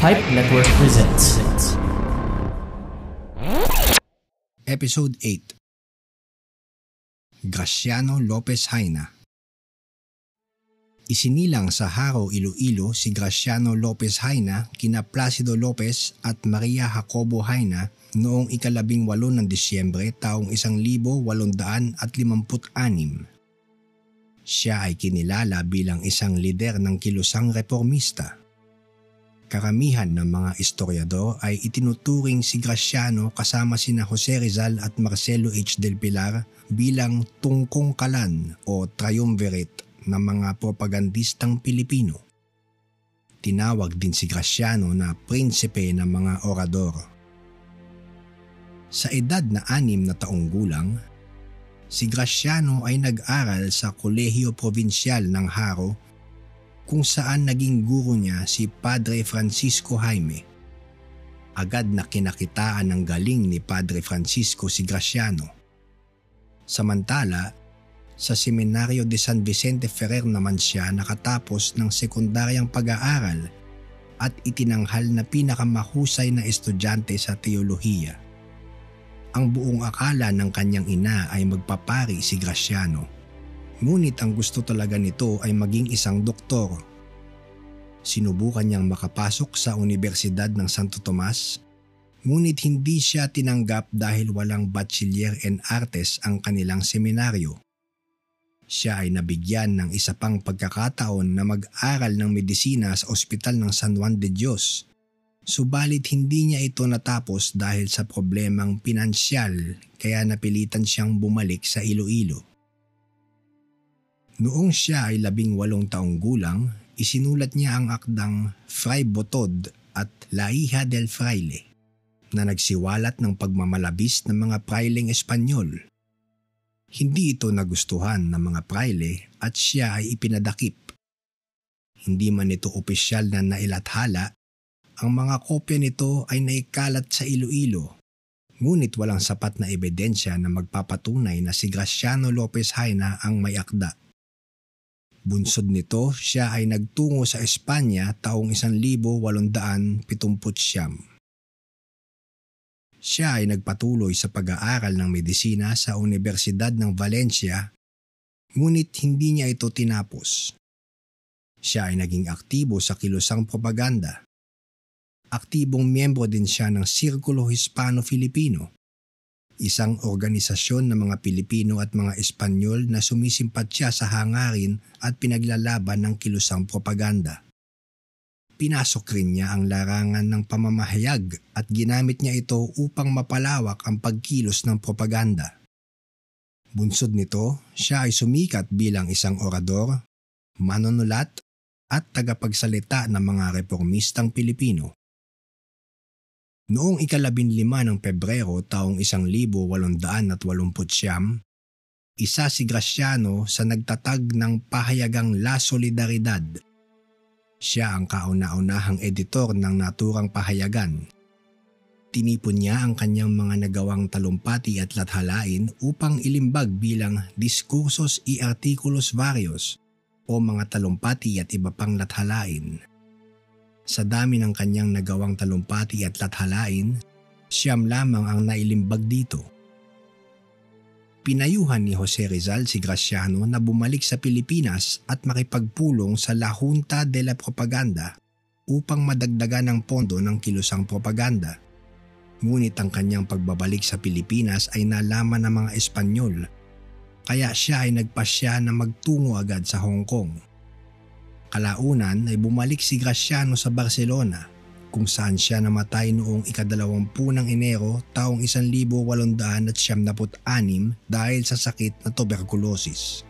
Pipe Network presents. Episode 8 Graciano Lopez Haina Isinilang sa Haro, Iloilo si Graciano Lopez Haina kina Placido Lopez at Maria Jacobo Haina noong ikalabing walo ng Disyembre taong isang libo walondaan at limamput anim. Siya ay kinilala bilang isang lider ng kilusang reformista. Karamihan ng mga istoryador ay itinuturing si Graciano kasama sina Jose Rizal at Marcelo H. del Pilar bilang tungkong kalan o triumvirate ng mga propagandistang Pilipino. Tinawag din si Graciano na prinsipe ng mga orador. Sa edad na anim na taong gulang, si Graciano ay nag-aral sa Kolehiyo Provincial ng Haro kung saan naging guro niya si Padre Francisco Jaime. Agad na kinakitaan ng galing ni Padre Francisco si Graciano. Samantala, sa Seminaryo de San Vicente Ferrer naman siya nakatapos ng sekundaryang pag-aaral at itinanghal na pinakamahusay na estudyante sa teolohiya. Ang buong akala ng kanyang ina ay magpapari si Graciano. Ngunit ang gusto talaga nito ay maging isang doktor. Sinubukan niyang makapasok sa Universidad ng Santo Tomas, ngunit hindi siya tinanggap dahil walang Bachiller in Artes ang kanilang seminaryo. Siya ay nabigyan ng isa pang pagkakataon na mag-aral ng medisina sa ospital ng San Juan de Dios Subalit hindi niya ito natapos dahil sa problemang pinansyal kaya napilitan siyang bumalik sa Iloilo. Noong siya ay labing walong taong gulang, isinulat niya ang akdang Fray Botod at La Hija del Fraile na nagsiwalat ng pagmamalabis ng mga praileng Espanyol. Hindi ito nagustuhan ng mga praile at siya ay ipinadakip. Hindi man ito opisyal na nailathala ang mga kopya nito ay naikalat sa Iloilo. Ngunit walang sapat na ebidensya na magpapatunay na si Graciano Lopez Haina ang may akda. Bunsod nito, siya ay nagtungo sa Espanya taong 1870. Siya ay nagpatuloy sa pag-aaral ng medisina sa Universidad ng Valencia, ngunit hindi niya ito tinapos. Siya ay naging aktibo sa kilusang propaganda aktibong miyembro din siya ng Sirkulo Hispano-Filipino, isang organisasyon ng mga Pilipino at mga Espanyol na sumisimpatya sa hangarin at pinaglalaban ng kilusang propaganda. Pinasok rin niya ang larangan ng pamamahayag at ginamit niya ito upang mapalawak ang pagkilos ng propaganda. Bunsod nito, siya ay sumikat bilang isang orador, manunulat at tagapagsalita ng mga reformistang Pilipino. Noong ikalabin lima ng Pebrero taong isang libo walondaan at walumput siyam, isa si Graciano sa nagtatag ng pahayagang La Solidaridad. Siya ang kauna-unahang editor ng naturang pahayagan. Tinipon niya ang kanyang mga nagawang talumpati at lathalain upang ilimbag bilang diskursos y artikulos varios o mga talumpati at iba pang lathalain. Sa dami ng kanyang nagawang talumpati at lathalain, siyam lamang ang nailimbag dito. Pinayuhan ni Jose Rizal si Graciano na bumalik sa Pilipinas at makipagpulong sa La Junta de la Propaganda upang madagdagan ang pondo ng kilusang propaganda. Ngunit ang kanyang pagbabalik sa Pilipinas ay nalaman ng mga Espanyol kaya siya ay nagpasya na magtungo agad sa Hong Kong. Kalaunan ay bumalik si Graciano sa Barcelona kung saan siya namatay noong ikadalawampu ng Enero taong 1876 dahil sa sakit na tuberculosis.